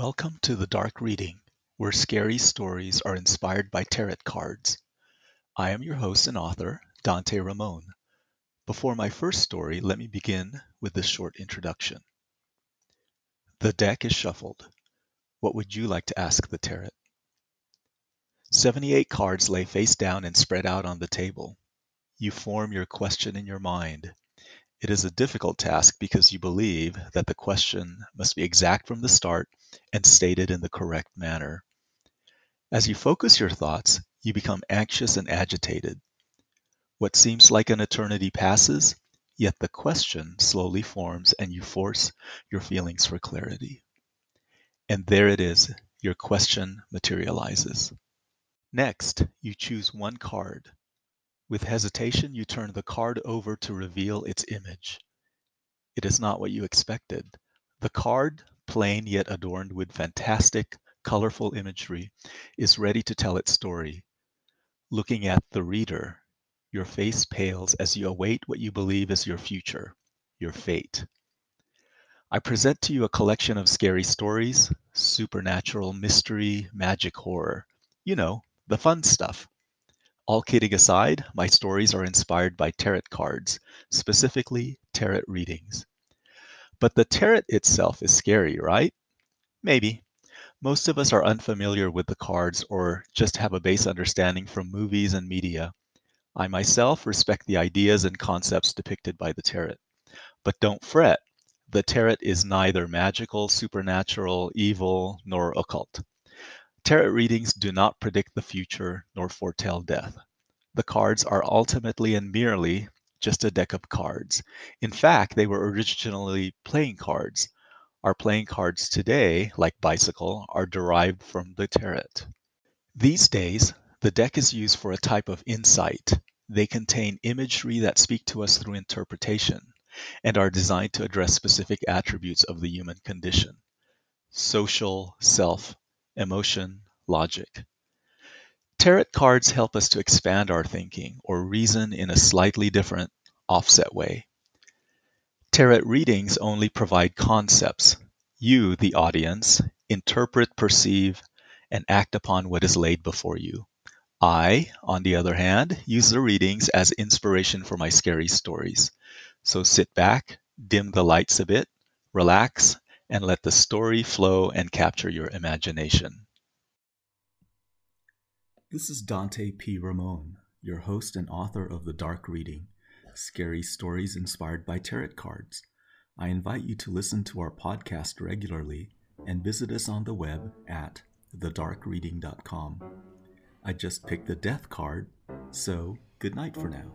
Welcome to The Dark Reading, where scary stories are inspired by tarot cards. I am your host and author, Dante Ramon. Before my first story, let me begin with this short introduction. The deck is shuffled. What would you like to ask the tarot? 78 cards lay face down and spread out on the table. You form your question in your mind. It is a difficult task because you believe that the question must be exact from the start and stated in the correct manner. As you focus your thoughts, you become anxious and agitated. What seems like an eternity passes, yet the question slowly forms and you force your feelings for clarity. And there it is, your question materializes. Next, you choose one card. With hesitation, you turn the card over to reveal its image. It is not what you expected. The card, plain yet adorned with fantastic, colorful imagery, is ready to tell its story. Looking at the reader, your face pales as you await what you believe is your future, your fate. I present to you a collection of scary stories, supernatural, mystery, magic, horror. You know, the fun stuff. All kidding aside, my stories are inspired by tarot cards, specifically tarot readings. But the tarot itself is scary, right? Maybe. Most of us are unfamiliar with the cards or just have a base understanding from movies and media. I myself respect the ideas and concepts depicted by the tarot. But don't fret, the tarot is neither magical, supernatural, evil, nor occult. Tarot readings do not predict the future nor foretell death. The cards are ultimately and merely just a deck of cards. In fact, they were originally playing cards. Our playing cards today, like Bicycle, are derived from the tarot. These days, the deck is used for a type of insight. They contain imagery that speak to us through interpretation and are designed to address specific attributes of the human condition social, self, emotion, logic. Tarot cards help us to expand our thinking or reason in a slightly different, offset way. Tarot readings only provide concepts. You, the audience, interpret, perceive, and act upon what is laid before you. I, on the other hand, use the readings as inspiration for my scary stories. So sit back, dim the lights a bit, relax, and let the story flow and capture your imagination. This is Dante P. Ramon, your host and author of The Dark Reading Scary Stories Inspired by Tarot Cards. I invite you to listen to our podcast regularly and visit us on the web at thedarkreading.com. I just picked the death card, so good night for now.